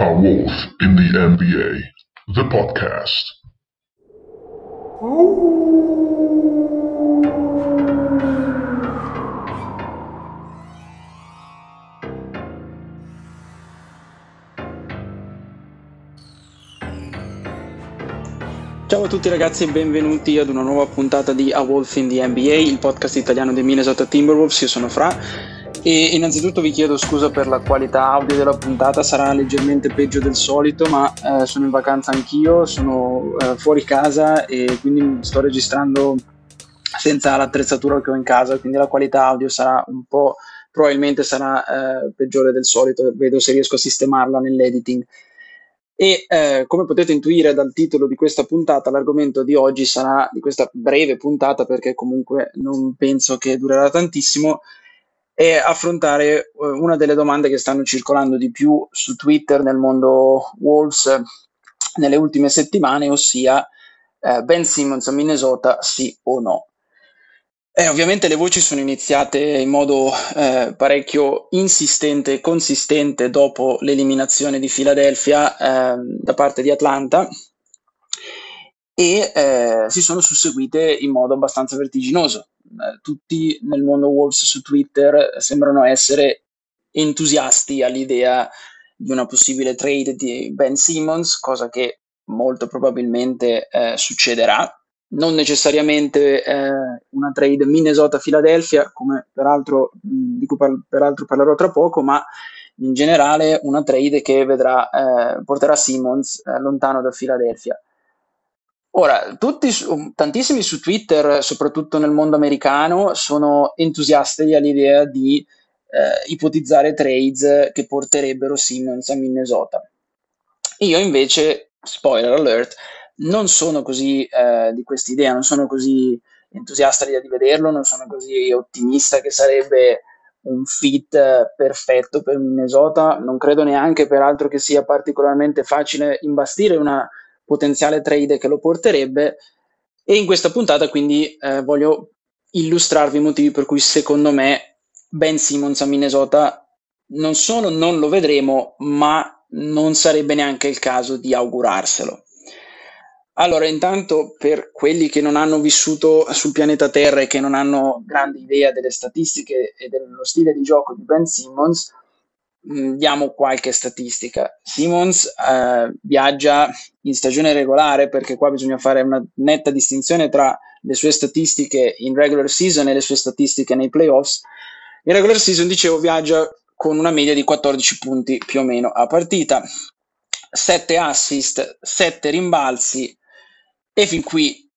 A Wolf in the NBA, the podcast. Ciao a tutti ragazzi e benvenuti ad una nuova puntata di A Wolf in the NBA, il podcast italiano dei Minnesota Timberwolves. Io sono Fra e innanzitutto vi chiedo scusa per la qualità audio della puntata, sarà leggermente peggio del solito, ma eh, sono in vacanza anch'io, sono eh, fuori casa e quindi sto registrando senza l'attrezzatura che ho in casa, quindi la qualità audio sarà un po' probabilmente sarà eh, peggiore del solito, vedo se riesco a sistemarla nell'editing. E eh, come potete intuire dal titolo di questa puntata, l'argomento di oggi sarà di questa breve puntata, perché comunque non penso che durerà tantissimo, è affrontare uh, una delle domande che stanno circolando di più su Twitter nel mondo Wolves nelle ultime settimane, ossia uh, Ben Simmons a Minnesota sì o no. Eh, ovviamente le voci sono iniziate in modo eh, parecchio insistente e consistente dopo l'eliminazione di Philadelphia eh, da parte di Atlanta e eh, si sono susseguite in modo abbastanza vertiginoso. Eh, tutti nel mondo Wolves su Twitter sembrano essere entusiasti all'idea di una possibile trade di Ben Simmons, cosa che molto probabilmente eh, succederà non necessariamente eh, una trade Minnesota-Philadelphia, come peraltro, di cui par- peraltro parlerò tra poco, ma in generale una trade che vedrà, eh, porterà Simmons eh, lontano da Philadelphia. Ora, tutti, tantissimi su Twitter, soprattutto nel mondo americano, sono entusiasti all'idea di eh, ipotizzare trades che porterebbero Simmons a Minnesota. Io invece, spoiler alert, non sono così eh, di quest'idea, non sono così entusiasta di vederlo, non sono così ottimista che sarebbe un fit perfetto per Minnesota, non credo neanche peraltro che sia particolarmente facile imbastire una potenziale trade che lo porterebbe e in questa puntata quindi eh, voglio illustrarvi i motivi per cui secondo me Ben Simmons a Minnesota non solo non lo vedremo, ma non sarebbe neanche il caso di augurarselo. Allora, intanto per quelli che non hanno vissuto sul pianeta Terra e che non hanno grande idea delle statistiche e dello stile di gioco di Ben Simmons, mm, diamo qualche statistica. Simmons eh, viaggia in stagione regolare perché qua bisogna fare una netta distinzione tra le sue statistiche in regular season e le sue statistiche nei playoffs. In regular season, dicevo, viaggia con una media di 14 punti più o meno a partita, 7 assist, 7 rimbalzi, e fin qui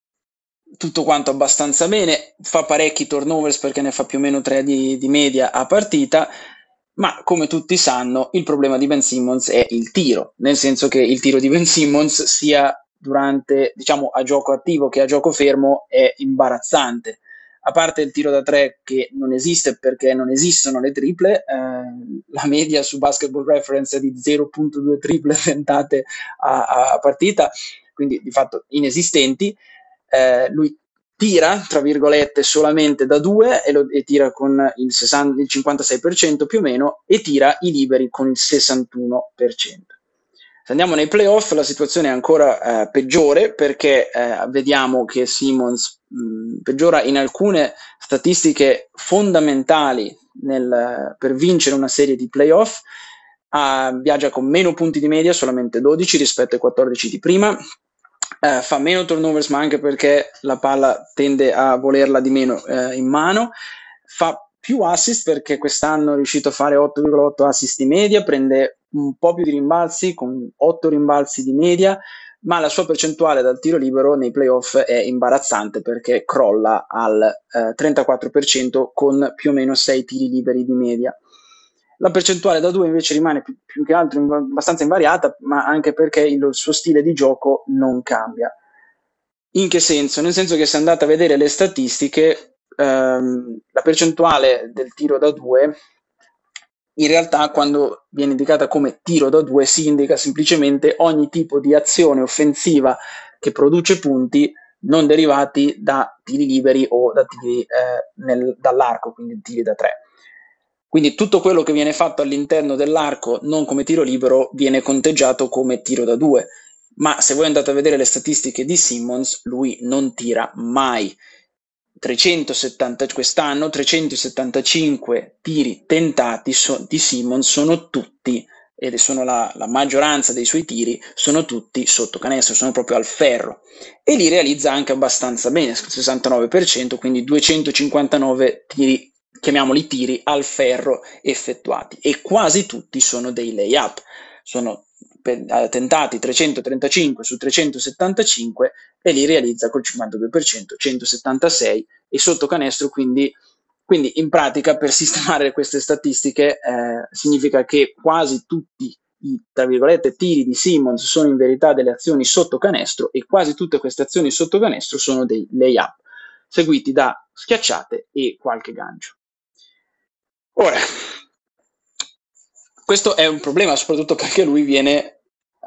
tutto quanto abbastanza bene, fa parecchi turnovers perché ne fa più o meno 3 di, di media a partita, ma come tutti sanno il problema di Ben Simmons è il tiro, nel senso che il tiro di Ben Simmons sia durante, diciamo, a gioco attivo che a gioco fermo è imbarazzante. A parte il tiro da tre che non esiste perché non esistono le triple, eh, la media su Basketball Reference è di 0.2 triple tentate a, a partita, quindi di fatto inesistenti, eh, lui tira, tra virgolette, solamente da due e, lo, e tira con il, 60, il 56% più o meno e tira i liberi con il 61%. Se andiamo nei playoff la situazione è ancora eh, peggiore perché eh, vediamo che Simmons mh, peggiora in alcune statistiche fondamentali nel, per vincere una serie di playoff, uh, viaggia con meno punti di media, solamente 12 rispetto ai 14 di prima, eh, fa meno turnovers, ma anche perché la palla tende a volerla di meno eh, in mano. Fa più assist perché quest'anno è riuscito a fare 8,8 assist di media, prende un po' più di rimbalzi con 8 rimbalzi di media, ma la sua percentuale dal tiro libero nei playoff è imbarazzante perché crolla al eh, 34% con più o meno 6 tiri liberi di media. La percentuale da 2 invece rimane più, più che altro abbastanza invariata, ma anche perché il suo stile di gioco non cambia. In che senso? Nel senso che se andate a vedere le statistiche, ehm, la percentuale del tiro da 2 in realtà quando viene indicata come tiro da 2 si indica semplicemente ogni tipo di azione offensiva che produce punti non derivati da tiri liberi o da tiri eh, nel, dall'arco, quindi tiri da 3 Quindi tutto quello che viene fatto all'interno dell'arco non come tiro libero viene conteggiato come tiro da due. Ma se voi andate a vedere le statistiche di Simmons, lui non tira mai. 370, quest'anno 375 tiri tentati so, di Simmons sono tutti, ed sono la, la, maggioranza dei suoi tiri, sono tutti sotto canestro, sono proprio al ferro. E li realizza anche abbastanza bene, 69%, quindi 259 tiri chiamiamoli tiri al ferro effettuati e quasi tutti sono dei layup, sono tentati 335 su 375 e li realizza col 52%, 176 e sotto canestro quindi, quindi in pratica per sistemare queste statistiche eh, significa che quasi tutti i tra virgolette tiri di Simmons sono in verità delle azioni sotto canestro e quasi tutte queste azioni sotto canestro sono dei layup seguiti da schiacciate e qualche gancio. Ora, questo è un problema soprattutto perché lui viene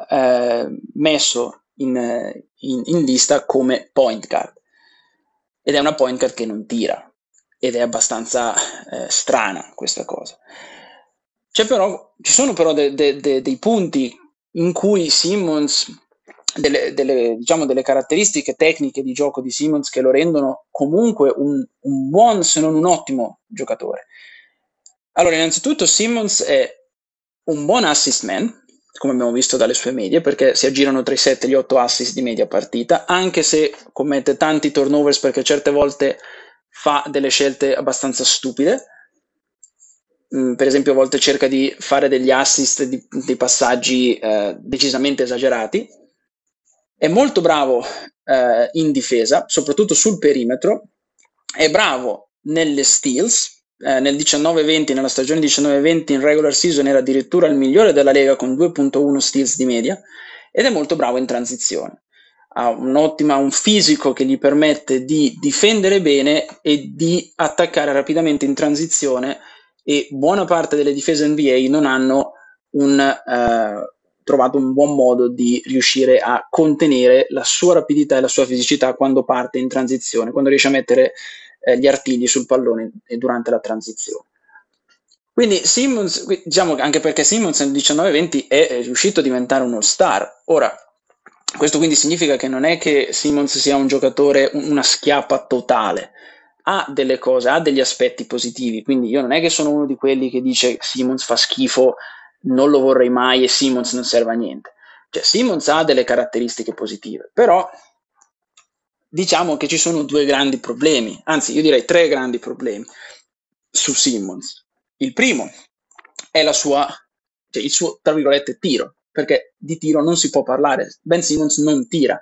eh, messo in, in, in, lista come point guard ed è una point guard che non tira ed è abbastanza eh, strana questa cosa. Però, ci sono però de, de, de, dei punti in cui Simmons, delle, delle, diciamo delle, caratteristiche tecniche di gioco di Simmons che lo rendono comunque un, un buon se non un ottimo giocatore. Allora, innanzitutto Simmons è un buon assist man, come abbiamo visto dalle sue medie, perché si aggirano tra i 7 e gli 8 assist di media partita, anche se commette tanti turnovers perché certe volte fa delle scelte abbastanza stupide. Mm, per esempio, a volte cerca di fare degli assist, di, dei passaggi eh, decisamente esagerati. È molto bravo eh, in difesa, soprattutto sul perimetro. È bravo nelle steals, eh, nel 19-20, nella stagione 19-20 in regular season era addirittura il migliore della Lega con 2.1 steals di media ed è molto bravo in transizione. Ha un'ottima, un fisico che gli permette di difendere bene e di attaccare rapidamente in transizione e buona parte delle difese NBA non hanno un, eh, trovato un buon modo di riuscire a contenere la sua rapidità e la sua fisicità quando parte in transizione, quando riesce a mettere eh, gli artigli sul pallone durante la transizione. Quindi Simmons, diciamo anche perché Simmons nel 19-20 è riuscito a diventare uno star. Ora, questo quindi significa che non è che Simmons sia un giocatore, una schiappa totale, ha delle cose, ha degli aspetti positivi, quindi io non è che sono uno di quelli che dice Simmons fa schifo, non lo vorrei mai e Simmons non serve a niente. Cioè Simmons ha delle caratteristiche positive, però diciamo che ci sono due grandi problemi, anzi io direi tre grandi problemi su Simmons. Il primo è la sua, cioè il suo, tra virgolette, tiro, perché di tiro non si può parlare. Ben Simmons non tira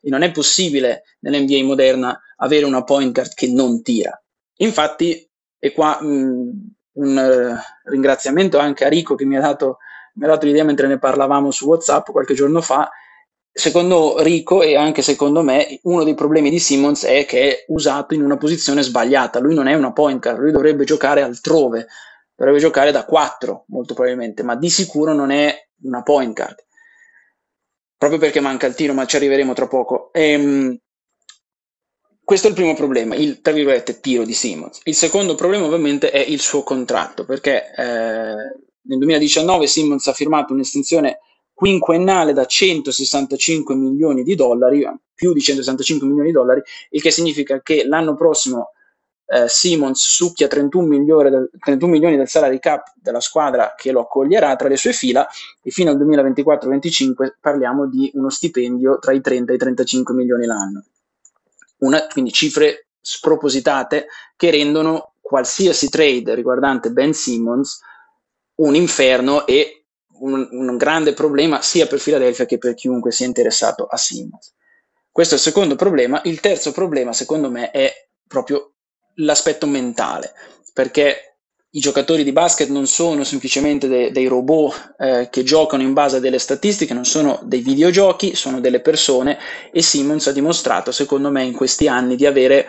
e non è possibile nell'NBA moderna avere una point guard che non tira. Infatti, e qua mh, un uh, ringraziamento anche a Rico che mi ha, dato, mi ha dato l'idea mentre ne parlavamo su WhatsApp qualche giorno fa, secondo Rico e anche secondo me uno dei problemi di Simmons è che è usato in una posizione sbagliata. Lui non è una point guard, lui dovrebbe giocare altrove, dovrebbe giocare da 4 molto probabilmente, ma di sicuro non è una point guard. Proprio perché manca il tiro, ma ci arriveremo tra poco. Ehm, questo è il primo problema, il tra virgolette tiro di Simmons. Il secondo problema ovviamente è il suo contratto, perché eh, nel 2019 Simmons ha firmato un'estensione quinquennale da 165 milioni di dollari, più di 165 milioni di dollari, il che significa che l'anno prossimo eh, Simmons succhia 31, del, 31, milioni del salary cap della squadra che lo accoglierà tra le sue fila e fino al 2024-25 parliamo di uno stipendio tra i 30 e i 35 milioni l'anno. Una, quindi cifre spropositate che rendono qualsiasi trade riguardante Ben Simmons un inferno e un, un, grande problema sia per Philadelphia che per chiunque sia interessato a Simmons. Questo è il secondo problema. Il terzo problema, secondo me, è proprio l'aspetto mentale, perché i giocatori di basket non sono semplicemente de- dei robot eh, che giocano in base a delle statistiche, non sono dei videogiochi, sono delle persone e Simmons ha dimostrato, secondo me, in questi anni di avere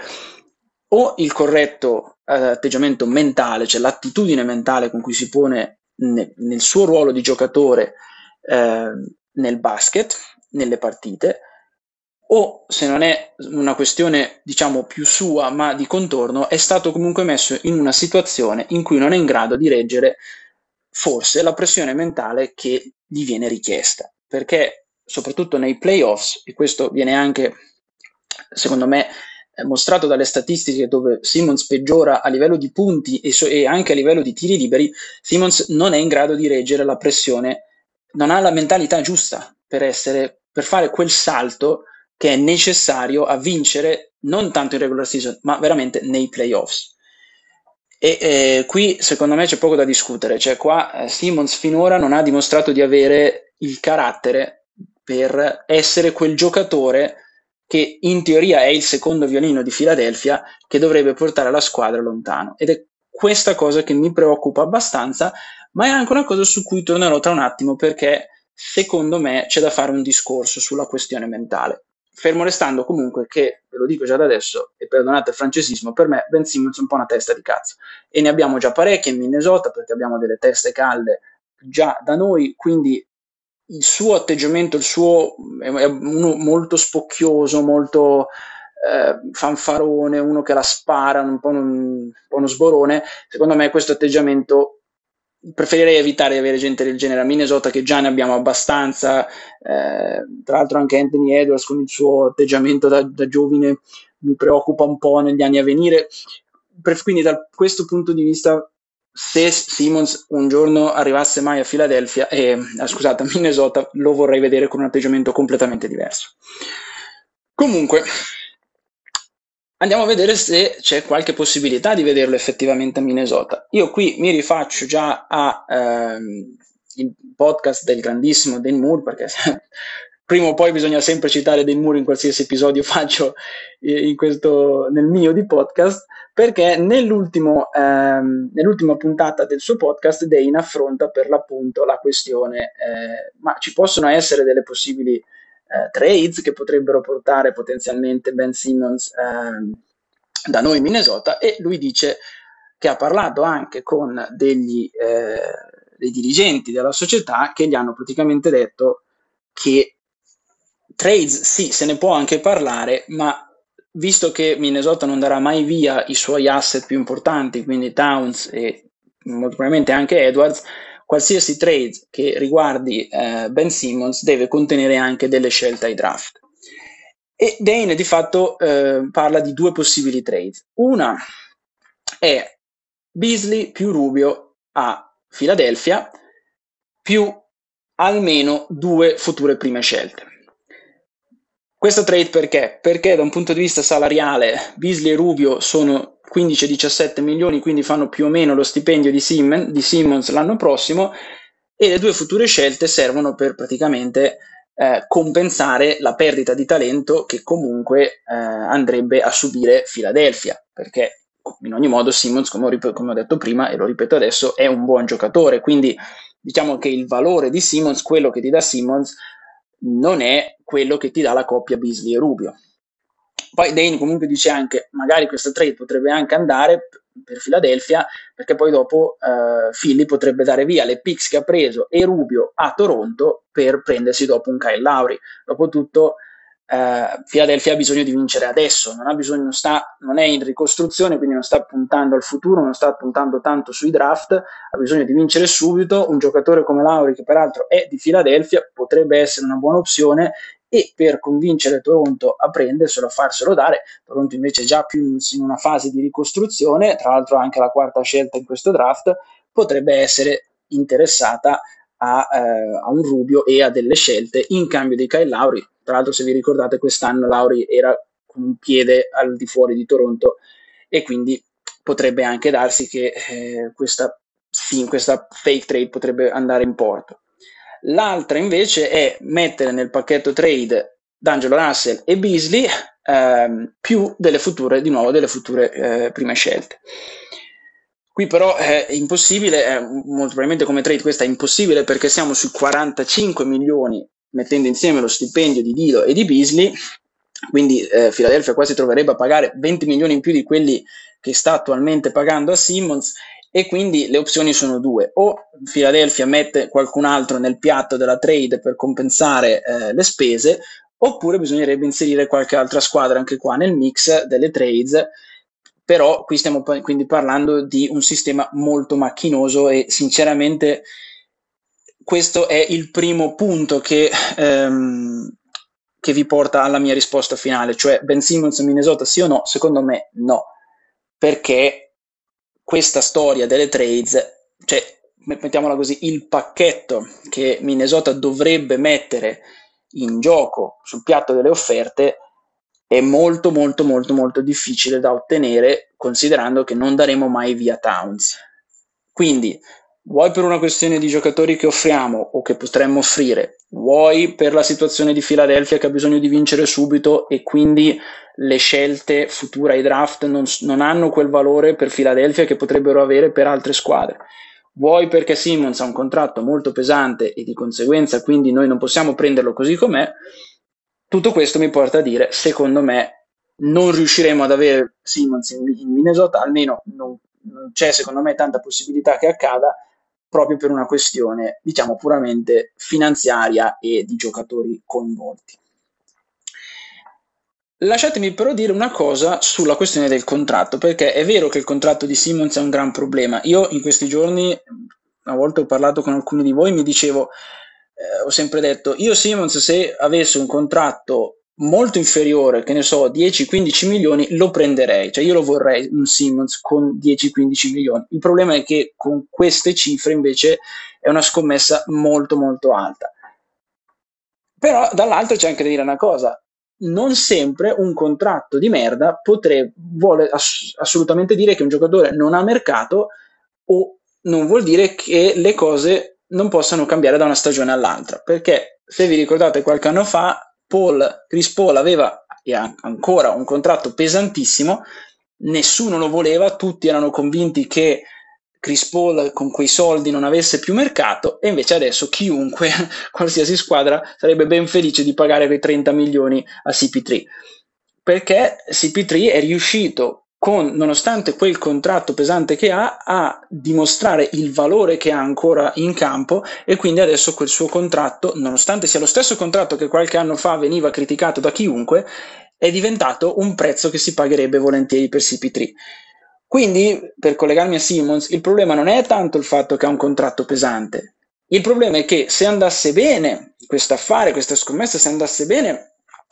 o il corretto eh, atteggiamento mentale, cioè l'attitudine mentale con cui si pone nel, nel suo ruolo di giocatore eh, nel basket, nelle partite, o se non è una questione diciamo più sua ma di contorno, è stato comunque messo in una situazione in cui non è in grado di reggere forse la pressione mentale che gli viene richiesta, perché soprattutto nei playoffs, e questo viene anche secondo me mostrato dalle statistiche dove Simmons peggiora a livello di punti e, so- e anche a livello di tiri liberi, Simmons non è in grado di reggere la pressione, non ha la mentalità giusta per, essere, per fare quel salto che è necessario a vincere non tanto in regular season, ma veramente nei playoffs. E eh, qui secondo me c'è poco da discutere, cioè qua eh, Simmons finora non ha dimostrato di avere il carattere per essere quel giocatore che in teoria è il secondo violino di Philadelphia che dovrebbe portare la squadra lontano. Ed è questa cosa che mi preoccupa abbastanza, ma è anche una cosa su cui tornerò tra un attimo perché secondo me c'è da fare un discorso sulla questione mentale. Fermo restando comunque che, ve lo dico già da adesso, e perdonate il francesismo, per me Ben Simmons è un po' una testa di cazzo. E ne abbiamo già parecchie in Minnesota perché abbiamo delle teste calde già da noi, quindi il suo atteggiamento, il suo è uno molto spocchioso, molto eh, fanfarone, uno che la spara, un po', un, un po' uno sborone. Secondo me questo atteggiamento preferirei evitare di avere gente del genere a Minnesota che già ne abbiamo abbastanza eh, tra l'altro anche Anthony Edwards con il suo atteggiamento da, da giovane mi preoccupa un po' negli anni a venire quindi da questo punto di vista se Simmons un giorno arrivasse mai a Philadelphia eh, scusate a Minnesota lo vorrei vedere con un atteggiamento completamente diverso comunque Andiamo a vedere se c'è qualche possibilità di vederlo effettivamente a Minnesota. Io qui mi rifaccio già al ehm, podcast del grandissimo Dan Moore, perché prima o poi bisogna sempre citare Dan Moore in qualsiasi episodio faccio in questo, nel mio di podcast, perché nell'ultimo, ehm, nell'ultima puntata del suo podcast Dane affronta per l'appunto la questione, eh, ma ci possono essere delle possibili eh, trades che potrebbero portare potenzialmente Ben Simmons eh, da noi in Minnesota e lui dice che ha parlato anche con degli, eh, dei dirigenti della società che gli hanno praticamente detto che trades sì, se ne può anche parlare, ma visto che Minnesota non darà mai via i suoi asset più importanti, quindi Towns e molto probabilmente anche Edwards, qualsiasi trade che riguardi eh, Ben Simmons deve contenere anche delle scelte ai draft. E Dane di fatto eh, parla di due possibili trade. Una è Beasley più Rubio a Philadelphia più almeno due future prime scelte. Questo trade perché? Perché da un punto di vista salariale Beasley e Rubio sono 15-17 milioni, quindi fanno più o meno lo stipendio di, Simmons, di Simmons l'anno prossimo e le due future scelte servono per praticamente eh, compensare la perdita di talento che comunque eh, andrebbe a subire Philadelphia, perché in ogni modo Simmons, come ho, rip- come ho, detto prima e lo ripeto adesso, è un buon giocatore, quindi diciamo che il valore di Simmons, quello che ti dà Simmons, non è quello che ti dà la coppia Beasley e Rubio. Poi Dane comunque dice anche, magari questa trade potrebbe anche andare per Philadelphia, perché poi dopo uh, Philly potrebbe dare via le picks che ha preso e Rubio a Toronto per prendersi dopo un Kyle Lowry. Dopotutto Uh, Philadelphia ha bisogno di vincere adesso, non, bisogno, non, sta, non, è in ricostruzione, quindi non sta puntando al futuro, non sta puntando tanto sui draft, ha bisogno di vincere subito. Un giocatore come Lauri, che peraltro è di Philadelphia, potrebbe essere una buona opzione e per convincere Toronto a prenderselo, a farselo dare. Toronto invece è già più in una fase di ricostruzione, tra l'altro anche la quarta scelta in questo draft, potrebbe essere interessata a, eh, a un Rubio e a delle scelte in cambio di Kyle Lauri tra l'altro, se vi ricordate, quest'anno Lauri era con un piede al di fuori di Toronto e quindi potrebbe anche darsi che eh, questa, sì, questa fake trade potrebbe andare in porto. L'altra invece è mettere nel pacchetto trade D'Angelo Russell e Beasley ehm, più delle future, di nuovo, delle future eh, prime scelte. Qui però è impossibile, è molto probabilmente come trade questa è impossibile perché siamo sui 45 milioni mettendo insieme lo stipendio di Dilo e di Beasley, quindi eh, Philadelphia quasi troverebbe a pagare 20 milioni in più di quelli che sta attualmente pagando a Simmons e quindi le opzioni sono due, o Philadelphia mette qualcun altro nel piatto della trade per compensare eh, le spese, oppure bisognerebbe inserire qualche altra squadra anche qua nel mix delle trades, però qui stiamo quindi parlando di un sistema molto macchinoso e sinceramente questo è il primo punto che, ehm, che vi porta alla mia risposta finale, cioè Ben Simmons Minnesota sì o no? Secondo me no, perché questa storia delle trades, cioè mettiamola così, il pacchetto che Minnesota dovrebbe mettere in gioco sul piatto delle offerte è molto molto molto molto difficile da ottenere considerando che non daremo mai via Towns. Quindi, vuoi per una questione di giocatori che offriamo o che potremmo offrire, vuoi per la situazione di Philadelphia che ha bisogno di vincere subito e quindi le scelte future ai draft non, non hanno quel valore per Philadelphia che potrebbero avere per altre squadre? Vuoi perché Simmons ha un contratto molto pesante e di conseguenza quindi noi non possiamo prenderlo così com'è, tutto questo mi porta a dire, secondo me, non riusciremo ad avere Simmons in, in Minnesota, almeno non, non, c'è secondo me tanta possibilità che accada proprio per una questione, diciamo, puramente finanziaria e di giocatori coinvolti. Lasciatemi però dire una cosa sulla questione del contratto, perché è vero che il contratto di Simmons è un gran problema. Io in questi giorni, a volte ho parlato con alcuni di voi, mi dicevo, eh, ho sempre detto, io Simmons se avesse un contratto molto inferiore, che ne so, 10-15 milioni, lo prenderei, cioè io lo vorrei un Simmons con 10-15 milioni. Il problema è che con queste cifre invece è una scommessa molto molto alta. Però dall'altro c'è anche da dire una cosa, non sempre un contratto di merda potrebbe, vuole ass- assolutamente dire che un giocatore non ha mercato o non vuol dire che le cose non possano cambiare da una stagione all'altra. Perché se vi ricordate qualche anno fa, Paul, Chris Paul aveva e ha ancora un contratto pesantissimo, nessuno lo voleva, tutti erano convinti che Chris Paul con quei soldi non avesse più mercato e invece adesso chiunque, qualsiasi squadra, sarebbe ben felice di pagare quei 30 milioni a CP3 perché CP3 è riuscito con, nonostante quel contratto pesante che ha, a dimostrare il valore che ha ancora in campo e quindi adesso quel suo contratto, nonostante sia lo stesso contratto che qualche anno fa veniva criticato da chiunque, è diventato un prezzo che si pagherebbe volentieri per CP3. Quindi, per collegarmi a Simmons, il problema non è tanto il fatto che ha un contratto pesante, il problema è che se andasse bene questo affare, questa scommessa, se andasse bene,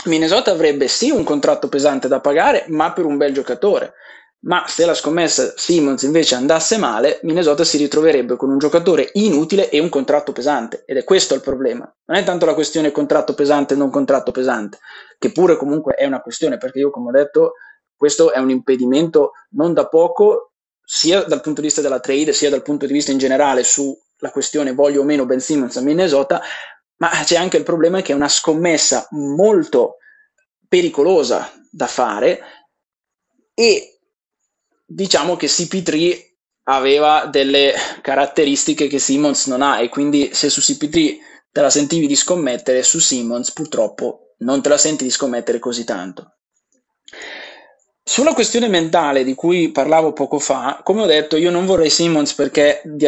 Minnesota avrebbe sì un contratto pesante da pagare, ma per un bel giocatore. Ma se la scommessa Simmons invece andasse male, Minnesota si ritroverebbe con un giocatore inutile e un contratto pesante. Ed è questo il problema. Non è tanto la questione contratto pesante o non contratto pesante, che pure comunque è una questione, perché io, come ho detto, questo è un impedimento non da poco, sia dal punto di vista della trade, sia dal punto di vista in generale sulla questione voglio o meno Ben Simmons a Minnesota, ma c'è anche il problema che è una scommessa molto pericolosa da fare e diciamo che CP3 aveva delle caratteristiche che Simmons non ha e quindi se su CP3 te la sentivi di scommettere, su Simmons purtroppo non te la senti di scommettere così tanto. Sulla questione mentale di cui parlavo poco fa, come ho detto, io non vorrei Simmons perché di,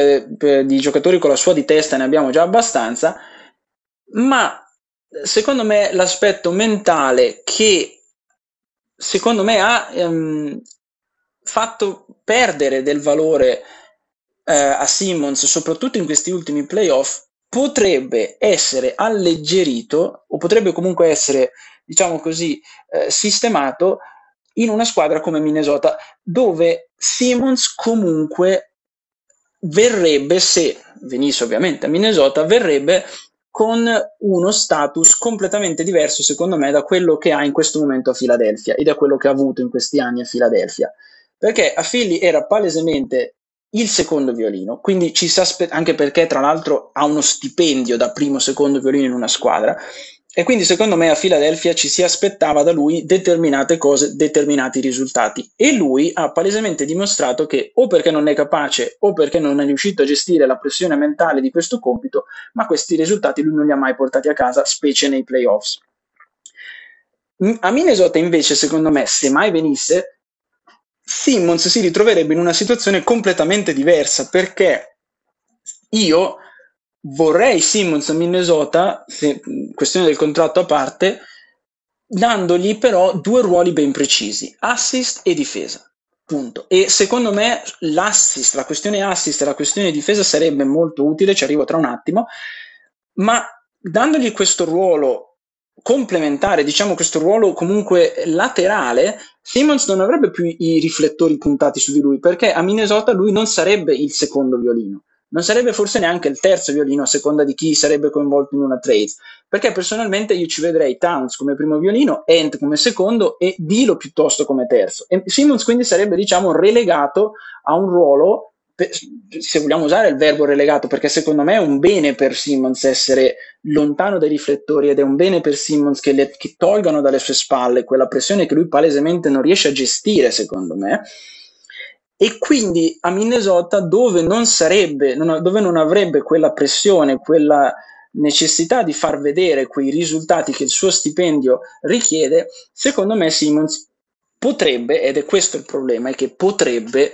di, giocatori con la sua di testa ne abbiamo già abbastanza, ma secondo me l'aspetto mentale che secondo me ha ehm, fatto perdere del valore eh, a Simmons, soprattutto in questi ultimi playoff, potrebbe essere alleggerito o potrebbe comunque essere, diciamo così, eh, sistemato in una squadra come Minnesota, dove Simmons comunque verrebbe, se venisse ovviamente a Minnesota, verrebbe con uno status completamente diverso, secondo me, da quello che ha in questo momento a Filadelfia e da quello che ha avuto in questi anni a Filadelfia. Perché a Philly era palesemente il secondo violino, quindi ci si aspetta, anche perché tra l'altro ha uno stipendio da primo secondo violino in una squadra, e quindi secondo me a Filadelfia ci si aspettava da lui determinate cose, determinati risultati. E lui ha palesemente dimostrato che o perché non è capace o perché non è riuscito a gestire la pressione mentale di questo compito, ma questi risultati lui non li ha mai portati a casa, specie nei playoffs. A Minnesota invece, secondo me, se mai venisse, Simmons si ritroverebbe in una situazione completamente diversa perché io vorrei Simmons a Minnesota, se, questione del contratto a parte, dandogli però due ruoli ben precisi, assist e difesa. Punto. E secondo me l'assist, la questione assist e la questione difesa sarebbe molto utile, ci arrivo tra un attimo, ma dandogli questo ruolo complementare, diciamo questo ruolo comunque laterale, Simmons non avrebbe più i riflettori puntati su di lui, perché a Minnesota lui non sarebbe il secondo violino non sarebbe forse neanche il terzo violino a seconda di chi sarebbe coinvolto in una trade, perché personalmente io ci vedrei Towns come primo violino, Ent come secondo e Dilo piuttosto come terzo. E Simmons quindi sarebbe diciamo relegato a un ruolo, se vogliamo usare il verbo relegato, perché secondo me è un bene per Simmons essere lontano dai riflettori ed è un bene per Simmons che, le, che tolgano dalle sue spalle quella pressione che lui palesemente non riesce a gestire, secondo me e quindi a Minnesota dove non sarebbe, non, dove non avrebbe quella pressione, quella necessità di far vedere quei risultati che il suo stipendio richiede, secondo me Simmons potrebbe, ed è questo il problema, è che potrebbe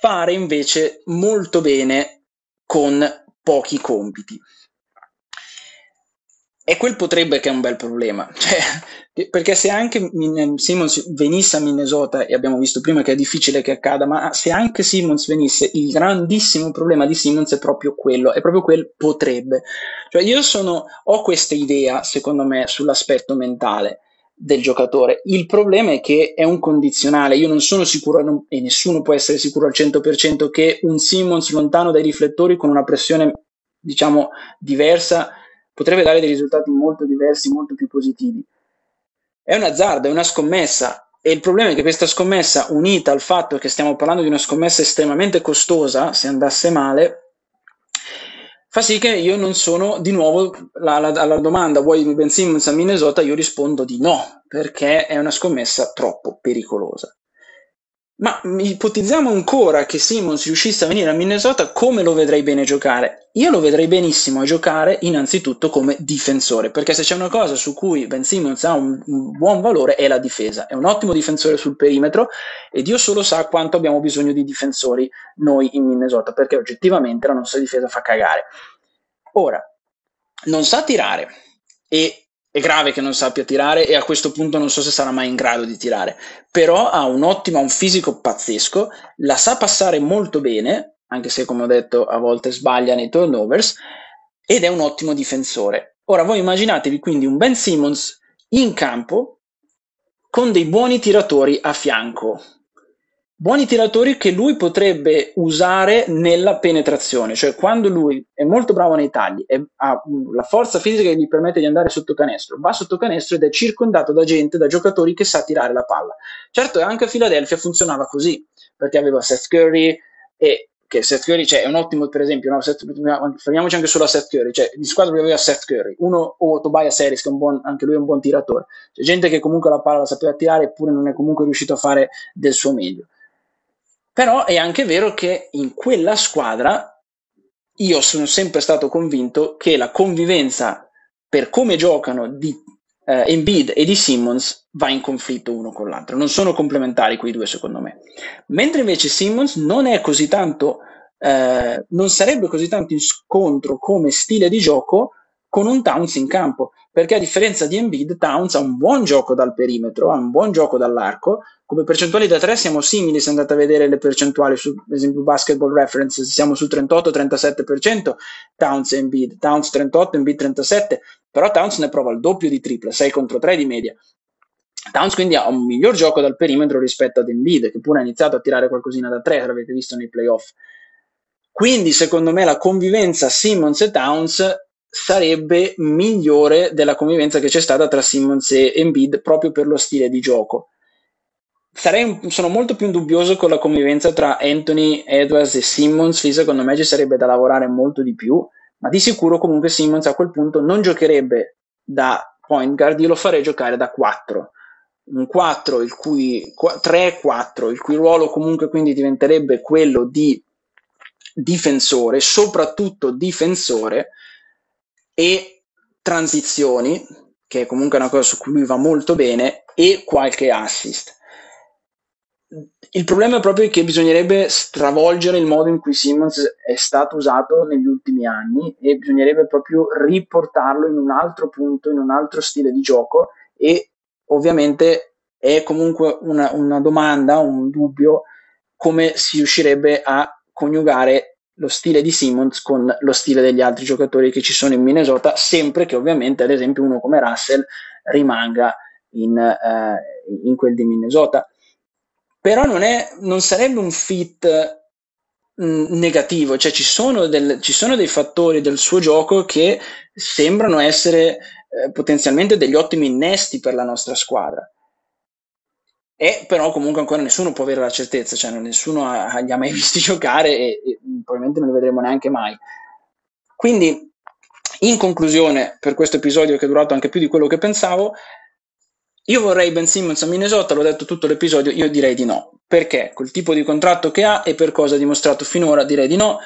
fare invece molto bene con pochi compiti. E quel potrebbe che è un bel problema, cioè, perché se anche Simmons venisse a Minnesota, e abbiamo visto prima che è difficile che accada, ma se anche Simmons venisse, il grandissimo problema di Simmons è proprio quello, è proprio quel potrebbe. Cioè io sono, ho questa idea, secondo me, sull'aspetto mentale del giocatore. Il problema è che è un condizionale, io non sono sicuro, non, e nessuno può essere sicuro al 100% che un Simmons lontano dai riflettori con una pressione, diciamo, diversa potrebbe dare dei risultati molto diversi, molto più positivi. È un azzardo, è una scommessa e il problema è che questa scommessa, unita al fatto che stiamo parlando di una scommessa estremamente costosa, se andasse male, fa sì che io non sono di nuovo la, la, alla domanda vuoi Ben Simmons a Minnesota? Io rispondo di no, perché è una scommessa troppo pericolosa. Ma ipotizziamo ancora che Simmons riuscisse a venire a Minnesota, come lo vedrei bene giocare? Io lo vedrei benissimo a giocare innanzitutto come difensore, perché se c'è una cosa su cui Ben Simmons ha un, un buon valore è la difesa. È un ottimo difensore sul perimetro e Dio solo sa quanto abbiamo bisogno di difensori noi in Minnesota, perché oggettivamente la nostra difesa fa cagare. Ora, non sa tirare e è grave che non sappia tirare e a questo punto non so se sarà mai in grado di tirare, però ha un ottimo, un fisico pazzesco, la sa passare molto bene, anche se come ho detto a volte sbaglia nei turnovers, ed è un ottimo difensore. Ora voi immaginatevi quindi un Ben Simmons in campo con dei buoni tiratori a fianco, buoni tiratori che lui potrebbe usare nella penetrazione, cioè quando lui è molto bravo nei tagli e ha la forza fisica che gli permette di andare sotto canestro, va sotto canestro ed è circondato da gente, da giocatori che sa tirare la palla. Certo, anche a Philadelphia funzionava così, perché aveva Seth Curry e che Seth Curry cioè, è un ottimo per esempio no? Seth, fermiamoci anche solo a Seth Curry cioè, di squadra aveva Seth Curry uno o Tobias Harris che buon, anche lui è un buon tiratore c'è gente che comunque la palla la sapeva tirare eppure non è comunque riuscito a fare del suo meglio però è anche vero che in quella squadra io sono sempre stato convinto che la convivenza per come giocano di eh, Embiid e di Simmons va in conflitto uno con l'altro. Non sono complementari quei due, secondo me. Mentre invece Simmons non è così tanto, eh, non sarebbe così tanto in scontro come stile di gioco con un Towns in campo, perché a differenza di Embiid, Towns ha un buon gioco dal perimetro, ha un buon gioco dall'arco, come percentuali da 3 siamo simili se andate a vedere le percentuali su, ad esempio, Basketball Reference, siamo sul 38-37%, Towns e Embiid, Towns 38, Embiid 37, però Towns ne prova il doppio di triple, 6 contro 3 di media. Towns quindi ha un miglior gioco dal perimetro rispetto ad Embiid, che pure ha iniziato a tirare qualcosina da 3, l'avete visto nei playoff. Quindi, secondo me, la convivenza Simmons e Towns sarebbe migliore della convivenza che c'è stata tra Simmons e Embiid proprio per lo stile di gioco sarei, sono molto più dubbioso con la convivenza tra Anthony Edwards e Simmons, lì secondo me ci sarebbe da lavorare molto di più, ma di sicuro comunque Simmons a quel punto non giocherebbe da point guard, io lo farei giocare da 4. Un 4, il cui 3-4, il cui ruolo comunque quindi diventerebbe quello di difensore, soprattutto difensore e transizioni, che è comunque una cosa su cui lui va molto bene, e qualche assist. Il problema è proprio che bisognerebbe stravolgere il modo in cui Simmons è stato usato negli ultimi anni e bisognerebbe proprio riportarlo in un altro punto, in un altro stile di gioco e ovviamente è comunque una, una domanda, un dubbio, come si riuscirebbe a coniugare lo stile di Simmons con lo stile degli altri giocatori che ci sono in Minnesota, sempre che ovviamente ad esempio uno come Russell rimanga in, uh, in quel di Minnesota. Però non, è, non sarebbe un fit negativo, cioè ci sono, del, ci sono, dei fattori del suo gioco che sembrano essere eh, potenzialmente degli ottimi innesti per la nostra squadra. E però comunque ancora nessuno può avere la certezza, cioè nessuno ha, li ha mai visti giocare e, e probabilmente non li vedremo neanche mai. Quindi, in conclusione, per questo episodio che è durato anche più di quello che pensavo, io vorrei Ben Simmons a Minnesota, l'ho detto tutto l'episodio, io direi di no. Perché? Col tipo di contratto che ha e per cosa ha dimostrato finora, direi di no.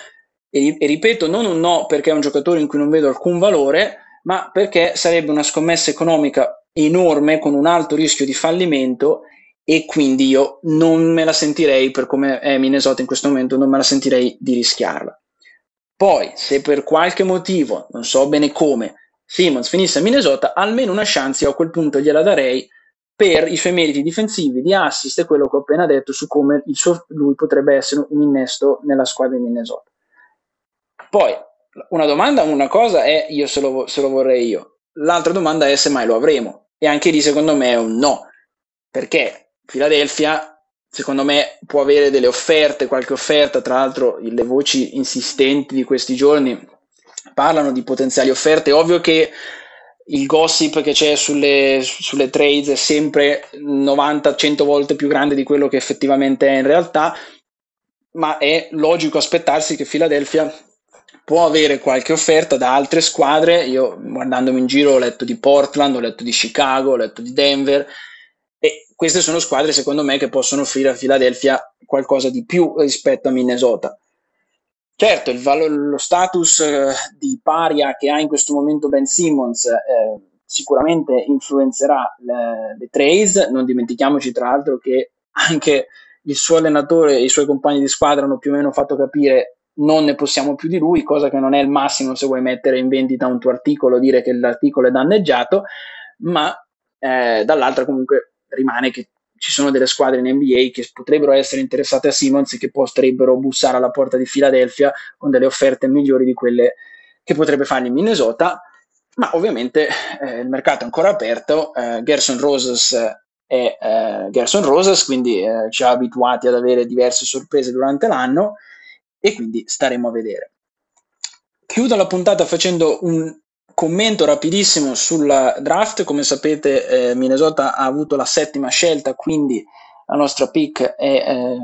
E, e, ripeto, non un no perché è un giocatore in cui non vedo alcun valore, ma perché sarebbe una scommessa economica enorme con un alto rischio di fallimento e quindi io non me la sentirei, per come è Minnesota in questo momento, non me la sentirei di rischiarla. Poi, se per qualche motivo, non so bene come, Simmons finisse a Minnesota, almeno una chance io a quel punto gliela darei per i suoi meriti difensivi, di assist e quello che ho appena detto su come suo, lui potrebbe essere un innesto nella squadra di Minnesota. Poi, una domanda, una cosa è io se lo, se lo vorrei io, l'altra domanda è se mai lo avremo. E anche lì secondo me è un no, perché Philadelphia secondo me può avere delle offerte, qualche offerta, tra l'altro le voci insistenti di questi giorni parlano di potenziali offerte. Ovvio che il gossip che c'è sulle, sulle trades è sempre 90-100 volte più grande di quello che effettivamente è in realtà, ma è logico aspettarsi che Philadelphia può avere qualche offerta da altre squadre. Io guardandomi in giro ho letto di Portland, ho letto di Chicago, ho letto di Denver e queste sono squadre secondo me che possono offrire a Philadelphia qualcosa di più rispetto a Minnesota. Certo, il lo status eh, di paria che ha in questo momento Ben Simmons eh, sicuramente influenzerà le, le trades, non dimentichiamoci tra l'altro che anche il suo allenatore e i suoi compagni di squadra hanno più o meno fatto capire non ne possiamo più di lui, cosa che non è il massimo se vuoi mettere in vendita un tuo articolo, dire che l'articolo è danneggiato, ma eh, dall'altra comunque rimane che ci sono delle squadre in NBA che potrebbero essere interessate a Simmons e che potrebbero bussare alla porta di Philadelphia con delle offerte migliori di quelle che potrebbe fargli in Minnesota, ma ovviamente eh, il mercato è ancora aperto, eh, Gerson Roses è eh, Gerson Roses, quindi eh, ci ha abituati ad avere diverse sorprese durante l'anno e quindi staremo a vedere. Chiudo la puntata facendo un commento rapidissimo sul draft, come sapete eh, Minnesota ha avuto la settima scelta, quindi la nostra pick è eh,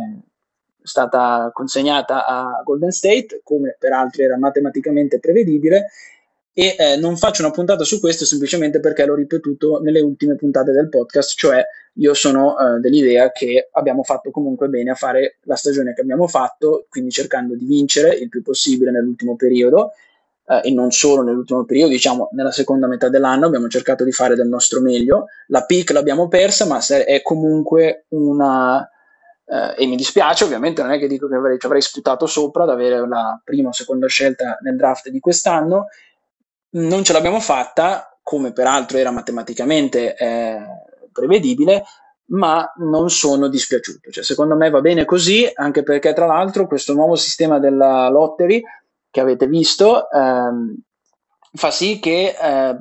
stata consegnata a Golden State, come peraltro era matematicamente prevedibile, e eh, non faccio una puntata su questo semplicemente perché l'ho ripetuto nelle ultime puntate del podcast, cioè io sono eh, dell'idea che abbiamo fatto comunque bene a fare la stagione che abbiamo fatto, quindi cercando di vincere il più possibile nell'ultimo periodo eh, e non solo nell'ultimo periodo, diciamo nella seconda metà dell'anno abbiamo cercato di fare del nostro meglio. La pick l'abbiamo persa, ma è comunque una... Eh, e mi dispiace, ovviamente non è che dico che avrei, ci avrei sputato sopra ad avere la prima o seconda scelta nel draft di quest'anno. Non ce l'abbiamo fatta, come peraltro era matematicamente eh, prevedibile, ma non sono dispiaciuto. Cioè, secondo me va bene così, anche perché tra l'altro questo nuovo sistema della lottery che avete visto ehm, fa sì che eh,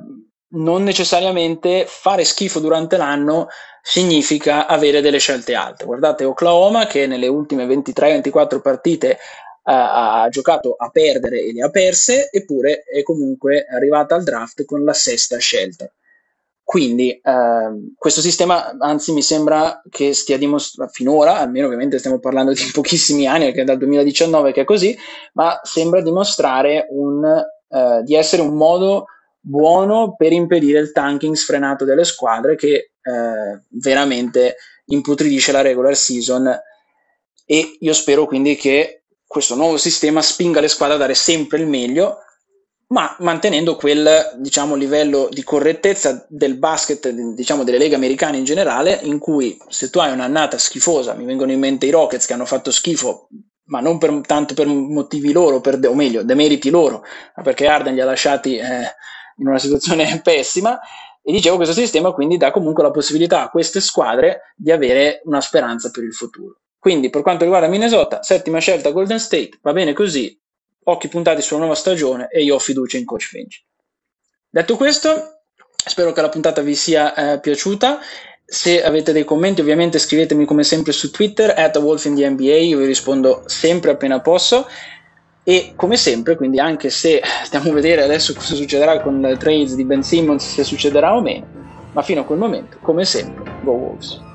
non necessariamente fare schifo durante l'anno significa avere delle scelte alte. Guardate Oklahoma che nelle ultime 23-24 partite eh, ha giocato a perdere e le ha perse, eppure è comunque arrivata al draft con la sesta scelta. Quindi eh, questo sistema, anzi, mi sembra che stia dimostrando finora, almeno ovviamente stiamo parlando di pochissimi anni, che è dal 2019 che è così, ma sembra dimostrare un, eh, di essere un modo buono per impedire il tanking sfrenato delle squadre che eh, veramente imputridisce la regular season. E io spero quindi che questo nuovo sistema spinga le squadre a dare sempre il meglio ma mantenendo quel diciamo, livello di correttezza del basket, diciamo, delle leghe americane in generale, in cui se tu hai un'annata schifosa, mi vengono in mente i Rockets che hanno fatto schifo, ma non per, tanto per motivi loro, per, o meglio, demeriti loro, ma perché Arden li ha lasciati eh, in una situazione pessima e dicevo questo sistema quindi dà comunque la possibilità a queste squadre di avere una speranza per il futuro. Quindi per quanto riguarda Minnesota, settima scelta Golden State, va bene così, occhi puntati sulla nuova stagione e io ho fiducia in Coach Finch. Detto questo, spero che la puntata vi sia eh, piaciuta. Se avete dei commenti, ovviamente scrivetemi come sempre su Twitter, at WolfInTheNBA, io vi rispondo sempre appena posso. E come sempre, quindi anche se stiamo a vedere adesso cosa succederà con le trades di Ben Simmons, se succederà o meno, ma fino a quel momento, come sempre, go Wolves!